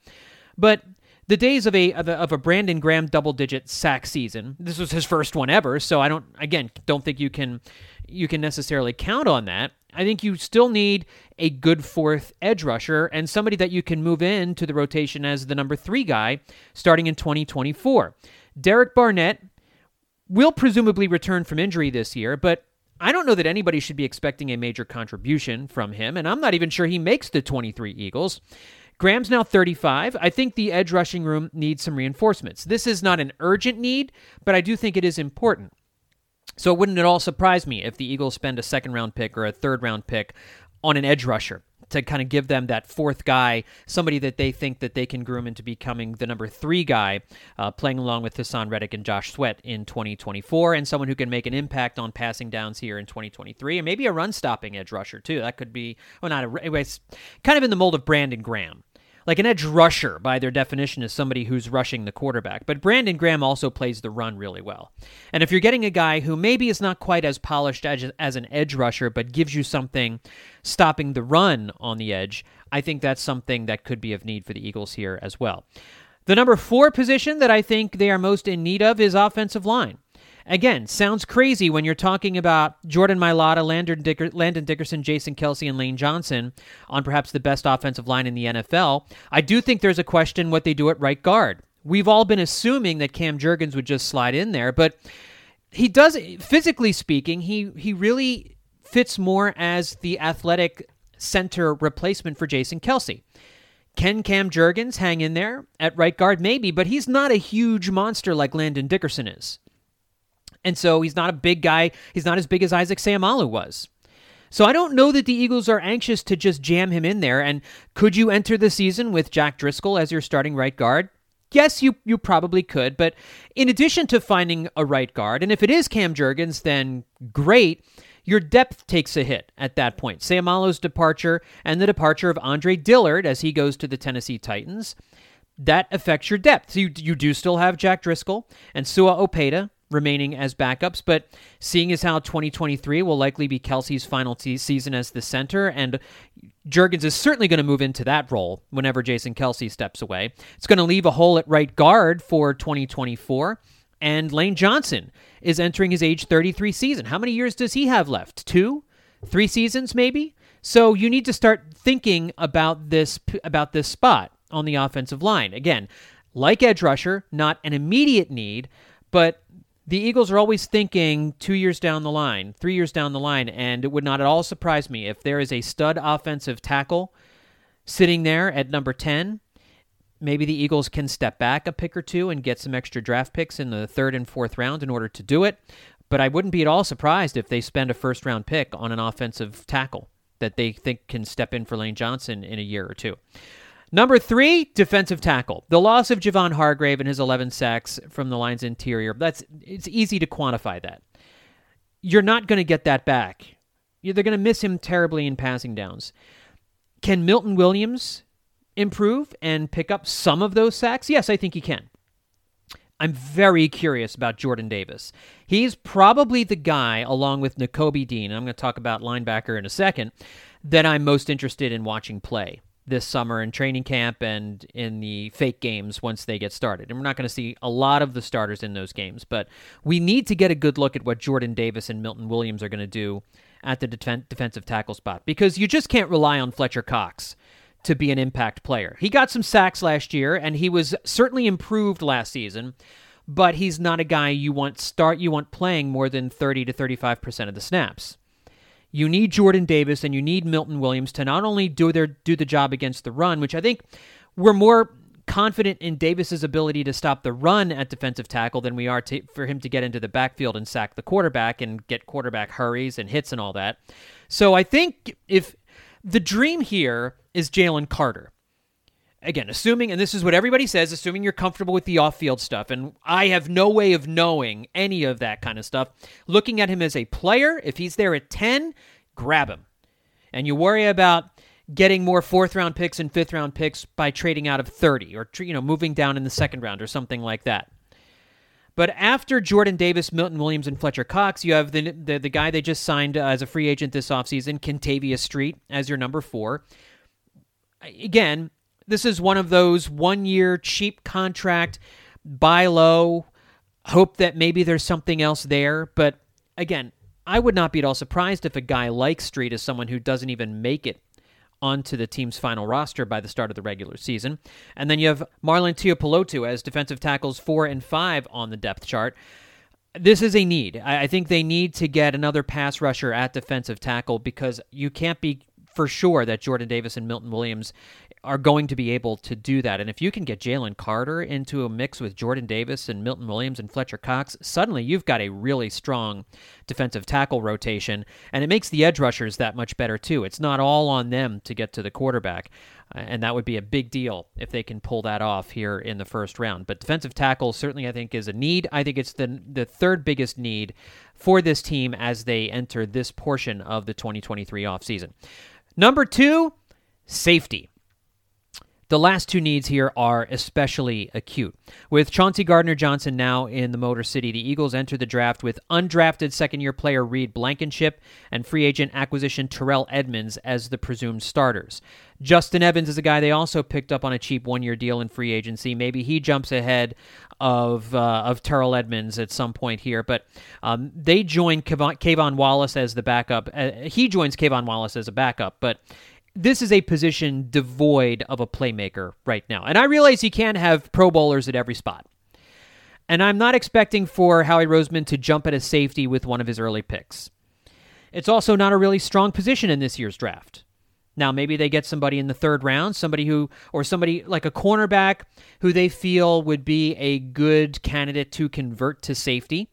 but the days of a, of a of a Brandon Graham double digit sack season. This was his first one ever, so I don't again don't think you can you can necessarily count on that. I think you still need a good fourth edge rusher and somebody that you can move into the rotation as the number three guy starting in 2024. Derek Barnett will presumably return from injury this year, but I don't know that anybody should be expecting a major contribution from him, and I'm not even sure he makes the 23 Eagles. Graham's now 35. I think the edge rushing room needs some reinforcements. This is not an urgent need, but I do think it is important. So it wouldn't at all surprise me if the Eagles spend a second round pick or a third round pick on an edge rusher to kind of give them that fourth guy, somebody that they think that they can groom into becoming the number three guy, uh, playing along with Haason Reddick and Josh Sweat in 2024, and someone who can make an impact on passing downs here in 2023, and maybe a run stopping edge rusher too. That could be, well, not a, anyways, kind of in the mold of Brandon Graham. Like an edge rusher, by their definition, is somebody who's rushing the quarterback. But Brandon Graham also plays the run really well. And if you're getting a guy who maybe is not quite as polished as, as an edge rusher, but gives you something stopping the run on the edge, I think that's something that could be of need for the Eagles here as well. The number four position that I think they are most in need of is offensive line. Again, sounds crazy when you're talking about Jordan Mailata, Landon, Dicker- Landon Dickerson, Jason Kelce, and Lane Johnson on perhaps the best offensive line in the NFL. I do think there's a question what they do at right guard. We've all been assuming that Cam Jurgens would just slide in there, but he does, physically speaking, he, he really fits more as the athletic center replacement for Jason Kelce. Can Cam Jurgens hang in there at right guard? Maybe, but he's not a huge monster like Landon Dickerson is. And so he's not a big guy. He's not as big as Isaac Seumalo was. So I don't know that the Eagles are anxious to just jam him in there. And could you enter the season with Jack Driscoll as your starting right guard? Yes, you you probably could, but in addition to finding a right guard, and if it is Cam Jurgens, then great. Your depth takes a hit at that point. Seumalo's departure and the departure of Andre Dillard as he goes to the Tennessee Titans, that affects your depth. So you, you do still have Jack Driscoll and Sua Opeta, remaining as backups. But seeing as how 2023 will likely be Kelce's final t- season as the center, and Jurgens is certainly going to move into that role whenever Jason Kelce steps away. It's going to leave a hole at right guard for 2024. And Lane Johnson is entering his age 33 season. How many years does he have left? Two? Three seasons, maybe? So you need to start thinking about this about this spot on the offensive line. Again, like edge rusher, not an immediate need, but the Eagles are always thinking two years down the line, three years down the line, and it would not at all surprise me if there is a stud offensive tackle sitting there at number 10. Maybe the Eagles can step back a pick or two and get some extra draft picks in the third and fourth round in order to do it. But I wouldn't be at all surprised if they spend a first round pick on an offensive tackle that they think can step in for Lane Johnson in a year or two. Number three, defensive tackle. The loss of Javon Hargrave and his 11 sacks from the line's interior. That's it's easy to quantify that. You're not going to get that back. They're going to miss him terribly in passing downs. Can Milton Williams improve and pick up some of those sacks? Yes, I think he can. I'm very curious about Jordan Davis. He's probably the guy, along with Nakobe Dean, I'm going to talk about linebacker in a second, that I'm most interested in watching play this summer in training camp and in the fake games once they get started. And we're not going to see a lot of the starters in those games, but we need to get a good look at what Jordan Davis and Milton Williams are going to do at the defensive tackle spot because you just can't rely on Fletcher Cox to be an impact player. He got some sacks last year and he was certainly improved last season, but he's not a guy you want start you want playing more than 30 to 35% of the snaps. You need Jordan Davis and you need Milton Williams to not only do their do the job against the run, which I think we're more confident in Davis's ability to stop the run at defensive tackle than we are to, for him to get into the backfield and sack the quarterback and get quarterback hurries and hits and all that. So I think if the dream here is Jalen Carter again, assuming, and this is what everybody says, assuming you're comfortable with the off field stuff, and I have no way of knowing any of that kind of stuff. Looking at him as a player, if he's there at 10, grab him. And you worry about getting more fourth round picks and fifth round picks by trading out of 30 or you know moving down in the second round or something like that. But after Jordan Davis, Milton Williams, and Fletcher Cox, you have the the, the guy they just signed uh, as a free agent this offseason, Kentavius Street, as your number four. Again, this is one of those one year cheap contract, buy low, hope that maybe there's something else there. But again, I would not be at all surprised if a guy like Street is someone who doesn't even make it onto the team's final roster by the start of the regular season. And then you have Marlon Tuipulotu as defensive tackles four and five on the depth chart. this is a need. I think they need to get another pass rusher at defensive tackle because you can't be for sure that Jordan Davis and Milton Williams are going to be able to do that. And if you can get Jalen Carter into a mix with Jordan Davis and Milton Williams and Fletcher Cox, suddenly you've got a really strong defensive tackle rotation, and it makes the edge rushers that much better too. It's not all on them to get to the quarterback. Uh, and that would be a big deal if they can pull that off here in the first round. But defensive tackle certainly, I think, is a need. I think it's the the third biggest need for this team as they enter this portion of the 2023 offseason. Number two, safety. The last two needs here are especially acute. With Chauncey Gardner Johnson now in the Motor City, the Eagles enter the draft with undrafted second year player Reed Blankenship and free agent acquisition Terrell Edmunds as the presumed starters. Justin Evans is a guy they also picked up on a cheap one year deal in free agency. Maybe he jumps ahead of uh, of Terrell Edmunds at some point here, but um, they join K'Von Wallace as the backup. Uh, he joins K'Von Wallace as a backup, but this is a position devoid of a playmaker right now. And I realize you can't have Pro Bowlers at every spot. And I'm not expecting for Howie Roseman to jump at a safety with one of his early picks. It's also not a really strong position in this year's draft. Now, maybe they get somebody in the third round, somebody who, or somebody like a cornerback who they feel would be a good candidate to convert to safety.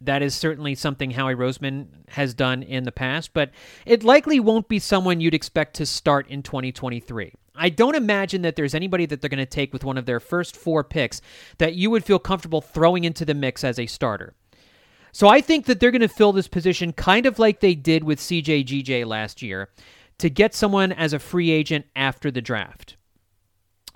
That is certainly something Howie Roseman has done in the past, but it likely won't be someone you'd expect to start in 2023. I don't imagine that there's anybody that they're going to take with one of their first four picks that you would feel comfortable throwing into the mix as a starter. So I think that they're going to fill this position kind of like they did with CJ GJ last year to get someone as a free agent after the draft.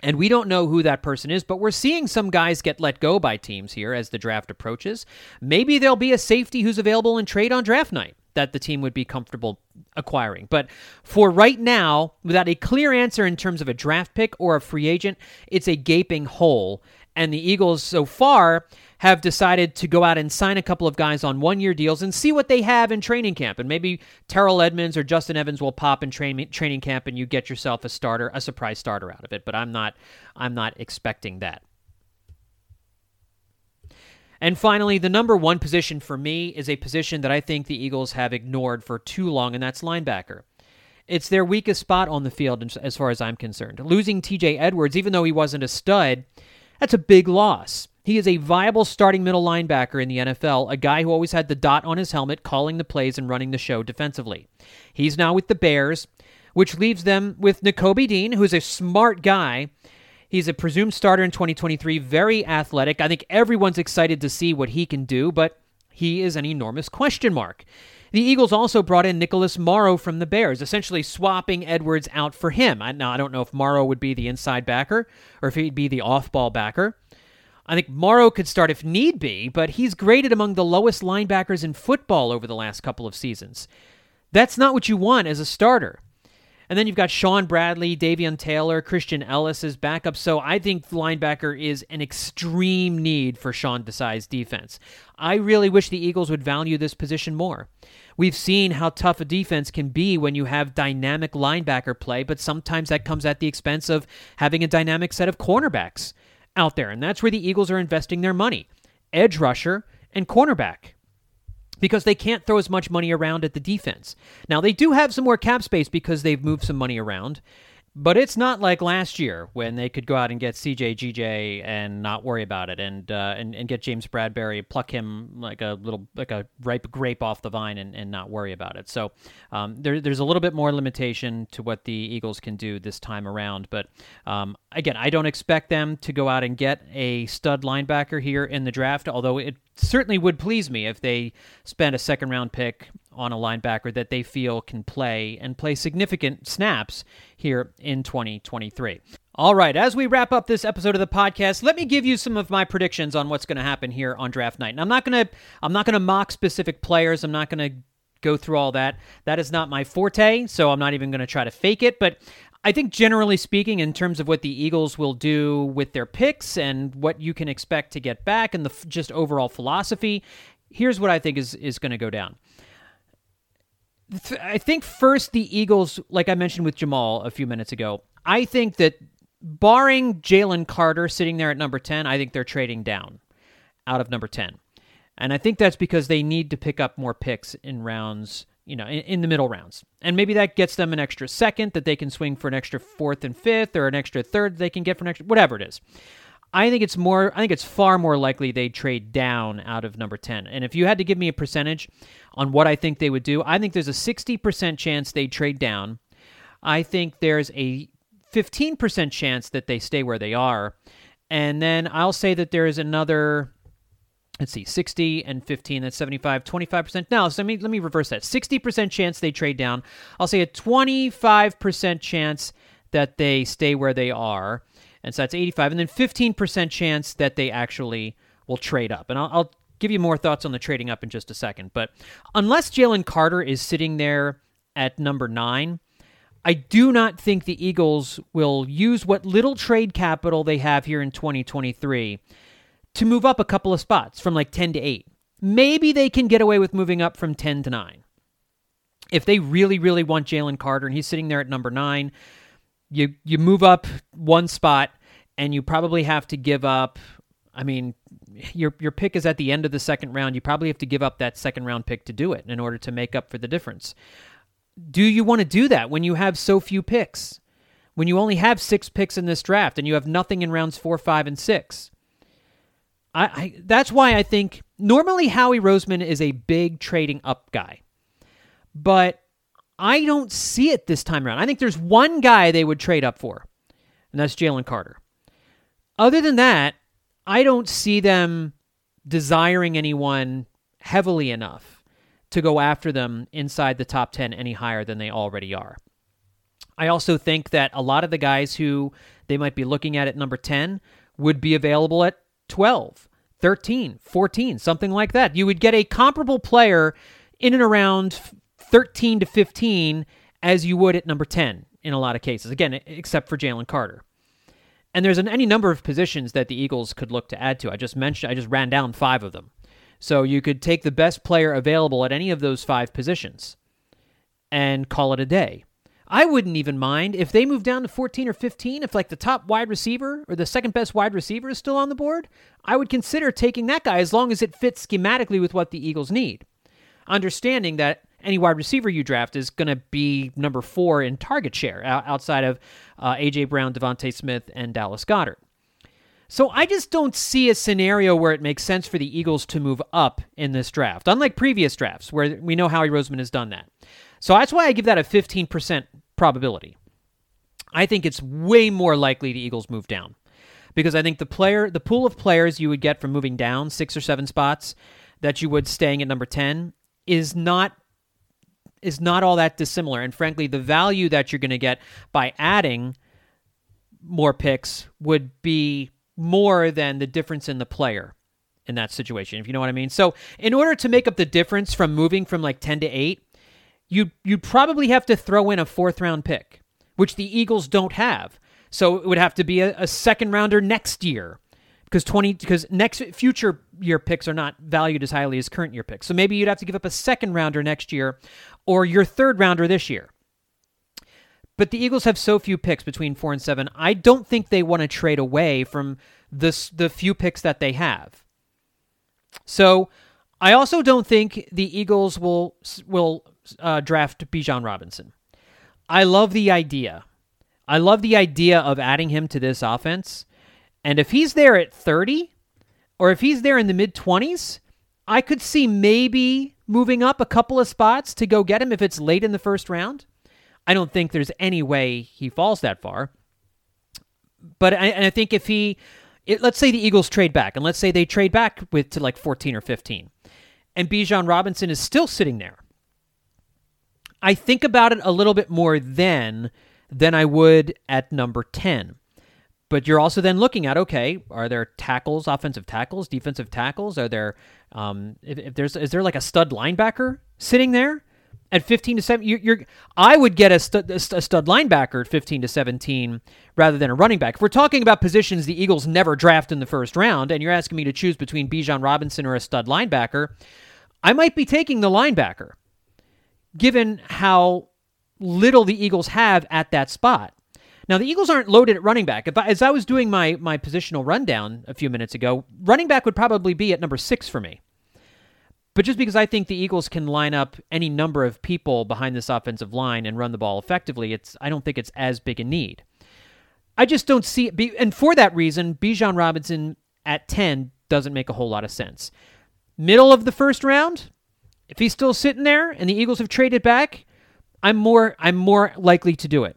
And we don't know who that person is, but we're seeing some guys get let go by teams here as the draft approaches. Maybe there'll be a safety who's available in trade on draft night that the team would be comfortable acquiring. But for right now, without a clear answer in terms of a draft pick or a free agent, it's a gaping hole. And the Eagles so far have decided to go out and sign a couple of guys on one year deals and see what they have in training camp. And maybe Terrell Edmunds or Justin Evans will pop in train, training camp and you get yourself a starter, a surprise starter out of it. But I'm not I'm not expecting that. And finally, the number one position for me is a position that I think the Eagles have ignored for too long, and that's linebacker. It's their weakest spot on the field as far as I'm concerned. Losing TJ Edwards, even though he wasn't a stud, that's a big loss. He is a viable starting middle linebacker in the NFL, a guy who always had the dot on his helmet, calling the plays and running the show defensively. He's now with the Bears, which leaves them with Nakobe Dean, who's a smart guy. He's a presumed starter in 2023, very athletic. I think everyone's excited to see what he can do, but he is an enormous question mark. The Eagles also brought in Nicholas Morrow from the Bears, essentially swapping Edwards out for him. I, now, I don't know if Morrow would be the inside backer or if he'd be the off ball backer. I think Morrow could start if need be, but he's graded among the lowest linebackers in football over the last couple of seasons. That's not what you want as a starter. And then you've got Shaun Bradley, Davion Taylor, Christian Ellis as backup. So I think linebacker is an extreme need for Sean Desai's defense. I really wish the Eagles would value this position more. We've seen how tough a defense can be when you have dynamic linebacker play, but sometimes that comes at the expense of having a dynamic set of cornerbacks out there. And that's where the Eagles are investing their money edge rusher and cornerback because they can't throw as much money around at the defense. Now, they do have some more cap space because they've moved some money around. But it's not like last year when they could go out and get CJ GJ and not worry about it, and uh, and and get James Bradberry, pluck him like a little like a ripe grape off the vine, and, and not worry about it. So um, there, there's a little bit more limitation to what the Eagles can do this time around. But um, again, I don't expect them to go out and get a stud linebacker here in the draft, although it certainly would please me if they spent a second round pick on a linebacker that they feel can play and play significant snaps here in 2023. All right, as we wrap up this episode of the podcast, let me give you some of my predictions on what's going to happen here on draft night. And I'm not going to I'm not going to mock specific players. I'm not going to go through all that. That is not my forte, so I'm not even going to try to fake it, but I think generally speaking, in terms of what the Eagles will do with their picks and what you can expect to get back and the just overall philosophy, here's what I think is is going to go down. I think first the Eagles, like I mentioned with Jamual a few minutes ago, I think that barring Jalen Carter sitting there at number 10, I think they're trading down out of number 10. And I think that's because they need to pick up more picks in rounds, you know, in, in, the middle rounds. And maybe that gets them an extra second that they can swing for an extra fourth and fifth or an extra third they can get for an extra, whatever it is. I think it's more, I think it's far more likely they trade down out of number 10. And if you had to give me a percentage on what I think they would do, I think there's a 60% chance they trade down. I think there's a 15% chance that they stay where they are. And then I'll say that there is another let's see 60 and 15 that's 75 25% now so let me let me reverse that 60% chance they trade down i'll say a 25% chance that they stay where they are and so that's 85 and then 15% chance that they actually will trade up and I'll, I'll give you more thoughts on the trading up in just a second but unless jalen carter is sitting there at number nine I do not think the Eagles will use what little trade capital they have here in 2023 to move up a couple of spots from like 10 to 8. Maybe they can get away with moving up from 10 to 9. If they really, really want Jalen Carter and he's sitting there at number 9, you you move up one spot and you probably have to give up I mean, your your pick is at the end of the second round. You probably have to give up that second round pick to do it in order to make up for the difference do you want to do that when you have so few picks? When you only have six picks in this draft and you have nothing in rounds four, five, and six? I, I that's why I think normally Howie Roseman is a big trading up guy, but I don't see it this time around. I think there's one guy they would trade up for, and that's Jalen Carter. Other than that, I don't see them desiring anyone heavily enough to go after them inside the top 10 any higher than they already are. I also think that a lot of the guys who they might be looking at at number 10 would be available at 12, 13, 14, something like that. You would get a comparable player in and around 13 to 15 as you would at number 10 in a lot of cases. Again, except for Jalen Carter. And there's an, any number of positions that the Eagles could look to add to. I just mentioned, I just ran down five of them. So you could take the best player available at any of those five positions and call it a day. I wouldn't even mind if they move down to 14 or 15, if like the top wide receiver or the second best wide receiver is still on the board. I would consider taking that guy as long as it fits schematically with what the Eagles need. Understanding that any wide receiver you draft is going to be number four in target share outside of uh, A.J. Brown, DeVonta Smith, and Dallas Goedert. So I just don't see a scenario where it makes sense for the Eagles to move up in this draft, unlike previous drafts where we know Howie Roseman has done that. So that's why I give that a 15% probability. I think it's way more likely the Eagles move down because I think the player, the pool of players you would get from moving down six or seven spots that you would staying at number 10 is not is not all that dissimilar and frankly the value that you're going to get by adding more picks would be more than the difference in the player in that situation, if you know what I mean. So, in order to make up the difference from moving from like 10 to 8, you you'd probably have to throw in a fourth round pick, which the Eagles don't have. So, it would have to be a, a second rounder next year because 20 because next future year picks are not valued as highly as current year picks. So, maybe you'd have to give up a second rounder next year or your third rounder this year. But the Eagles have so few picks between four and seven. I don't think they want to trade away from the the few picks that they have. So I also don't think the Eagles will will uh, draft Bijan Robinson. I love the idea. I love the idea of adding him to this offense. And if he's there at 30 or if he's there in the mid 20s, I could see maybe moving up a couple of spots to go get him if it's late in the first round. I don't think there's any way he falls that far. But I, and I think if he, it, let's say the Eagles trade back, and let's say they trade back with to like 14 or 15, and Bijan Robinson is still sitting there. I think about it a little bit more then than I would at number 10. But you're also then looking at okay, are there tackles, offensive tackles, defensive tackles? Are there, um, if, if there's, is there like a stud linebacker sitting there? at 15 to 7 you're, you're i would get a, stud, a stud linebacker at 15 to 17 rather than a running back if we're talking about positions the eagles never draft in the first round and you're asking me to choose between bijan robinson or a stud linebacker i might be taking the linebacker given how little the eagles have at that spot now the eagles aren't loaded at running back I, as i was doing my, my positional rundown a few minutes ago running back would probably be at number six for me But just because I think the Eagles can line up any number of people behind this offensive line and run the ball effectively, it's I don't think it's as big a need. I just don't see it. And for that reason, Bijan Robinson at 10 doesn't make a whole lot of sense. Middle of the first round, if he's still sitting there and the Eagles have traded back, I'm more I'm more likely to do it.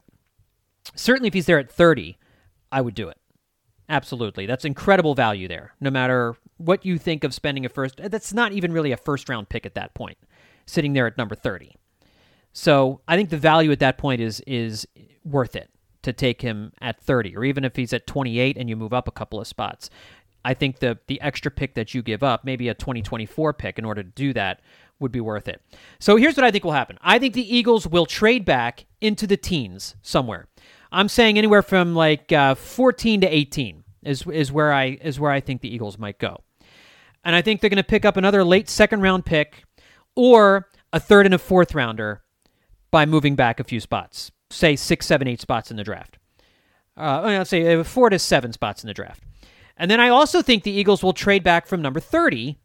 Certainly if he's there at 30, I would do it. Absolutely. That's incredible value there. No matter what you think of spending a first that's not even really a first round pick at that point, sitting there at number 30. So, I think the value at that point is is worth it to take him at 30 or even if he's at 28 and you move up a couple of spots. I think the the extra pick that you give up, maybe a 2024 pick in order to do that would be worth it. So here's what I think will happen. I think the Eagles will trade back into the teens somewhere. I'm saying anywhere from like uh, 14 to 18 is is where I is where I think the Eagles might go. And I think they're going to pick up another late second round pick or a third and a fourth rounder by moving back a few spots, say six, seven, eight spots in the draft. Uh, let's say uh, four to seven spots in the draft. And then I also think the Eagles will trade back from number 30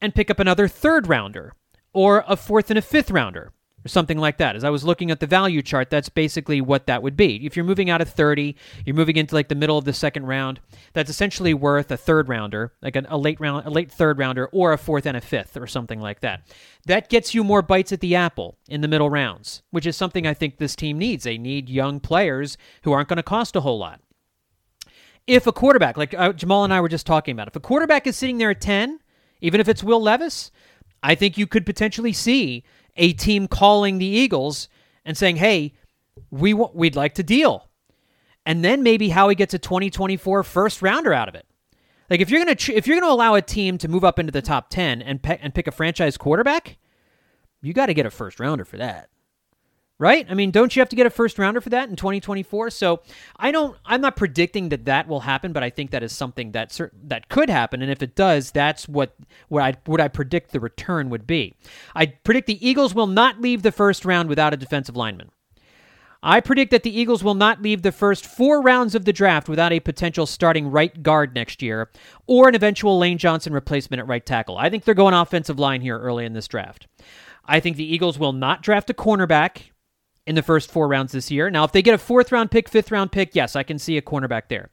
and pick up another third rounder or a fourth and a fifth rounder something like that. As I was looking at the value chart, that's basically what that would be. If you're moving out of 30, you're moving into like the middle of the second round, that's essentially worth a third rounder, like a, a late round, a late third rounder or a fourth and a fifth or something like that. That gets you more bites at the apple in the middle rounds, which is something I think this team needs. They need young players who aren't going to cost a whole lot. If a quarterback, like uh, Jamual and I were just talking about, if a quarterback is sitting there at 10, even if it's Will Levis, I think you could potentially see a team calling the Eagles and saying, "Hey, we w- we'd like to deal," and then maybe Howie gets a 2024 first rounder out of it. Like if you're gonna if you're gonna allow a team to move up into the top 10 and pe- and pick a franchise quarterback, you got to get a first rounder for that right? I mean, don't you have to get a first rounder for that in 2024? So I don't. I'm not predicting that that will happen, but I think that is something that certain, that could happen. And if it does, that's what what I what I predict the return would be. I predict the Eagles will not leave the first round without a defensive lineman. I predict that the Eagles will not leave the first four rounds of the draft without a potential starting right guard next year or an eventual Lane Johnson replacement at right tackle. I think they're going offensive line here early in this draft. I think the Eagles will not draft a cornerback in the first four rounds this year. Now, if they get a fourth round pick, fifth round pick, yes, I can see a cornerback there.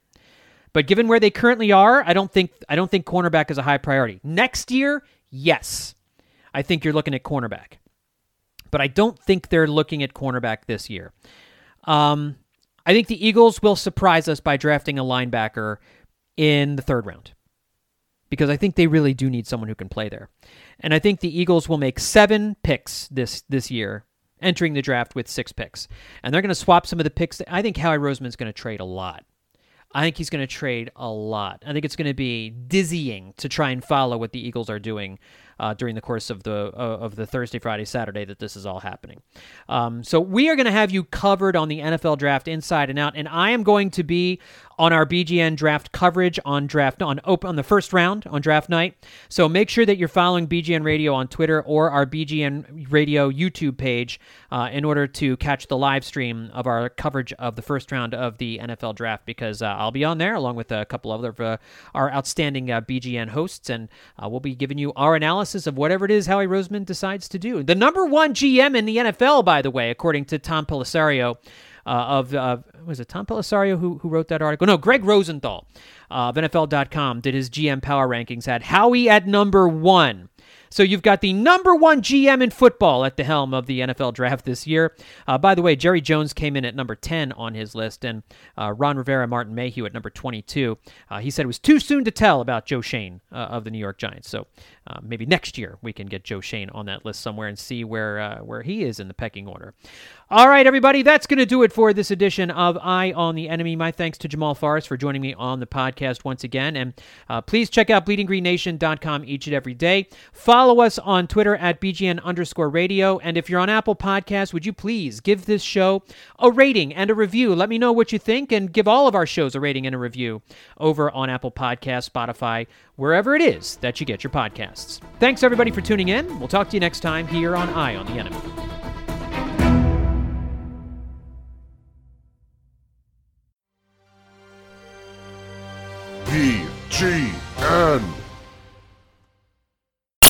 But given where they currently are, I don't think I don't think cornerback is a high priority. Next year, yes, I think you're looking at cornerback, but I don't think they're looking at cornerback this year. Um, I think the Eagles will surprise us by drafting a linebacker in the third round because I think they really do need someone who can play there. And I think the Eagles will make seven picks this this year entering the draft with six picks. And they're going to swap some of the picks. I think Howie Roseman's going to trade a lot. I think he's going to trade a lot. I think it's going to be dizzying to try and follow what the Eagles are doing uh, during the course of the uh, of the Thursday, Friday, Saturday that this is all happening. Um, so we are going to have you covered on the NFL draft inside and out, and I am going to be on our BGN draft coverage on draft on open on the first round on draft night. So make sure that you're following BGN Radio on Twitter or our BGN Radio YouTube page uh, in order to catch the live stream of our coverage of the first round of the NFL draft because uh, I'll be on there along with a couple of other uh, our outstanding uh, BGN hosts, and uh, we'll be giving you our analysis of whatever it is Howie Roseman decides to do. The number one GM in the NFL, by the way, according to Tom Pelissero uh, of uh, was it Tom Pelissero who who wrote that article? No, Greg Rosenthal uh, of NFL.com did his GM power rankings. Had Howie at number one. So you've got the number one GM in football at the helm of the NFL draft this year. Uh, by the way, Jerry Jones came in at number 10 on his list, and uh, Ron Rivera, Martin Mayhew at number 22. Uh, he said it was too soon to tell about Joe Schoen uh, of the New York Giants. So uh, maybe next year we can get Joe Schoen on that list somewhere and see where uh, where he is in the pecking order. All right, everybody, that's going to do it for this edition of Eye on the Enemy. My thanks to Jamual Forest for joining me on the podcast once again. And uh, please check out bleedinggreennation.com each and every day. Follow us on Twitter at BGN underscore radio. And if you're on Apple Podcasts, would you please give this show a rating and a review? Let me know what you think and give all of our shows a rating and a review over on Apple Podcasts, Spotify, wherever it is that you get your podcasts. Thanks, everybody, for tuning in. We'll talk to you next time here on Eye on the Enemy. BGN.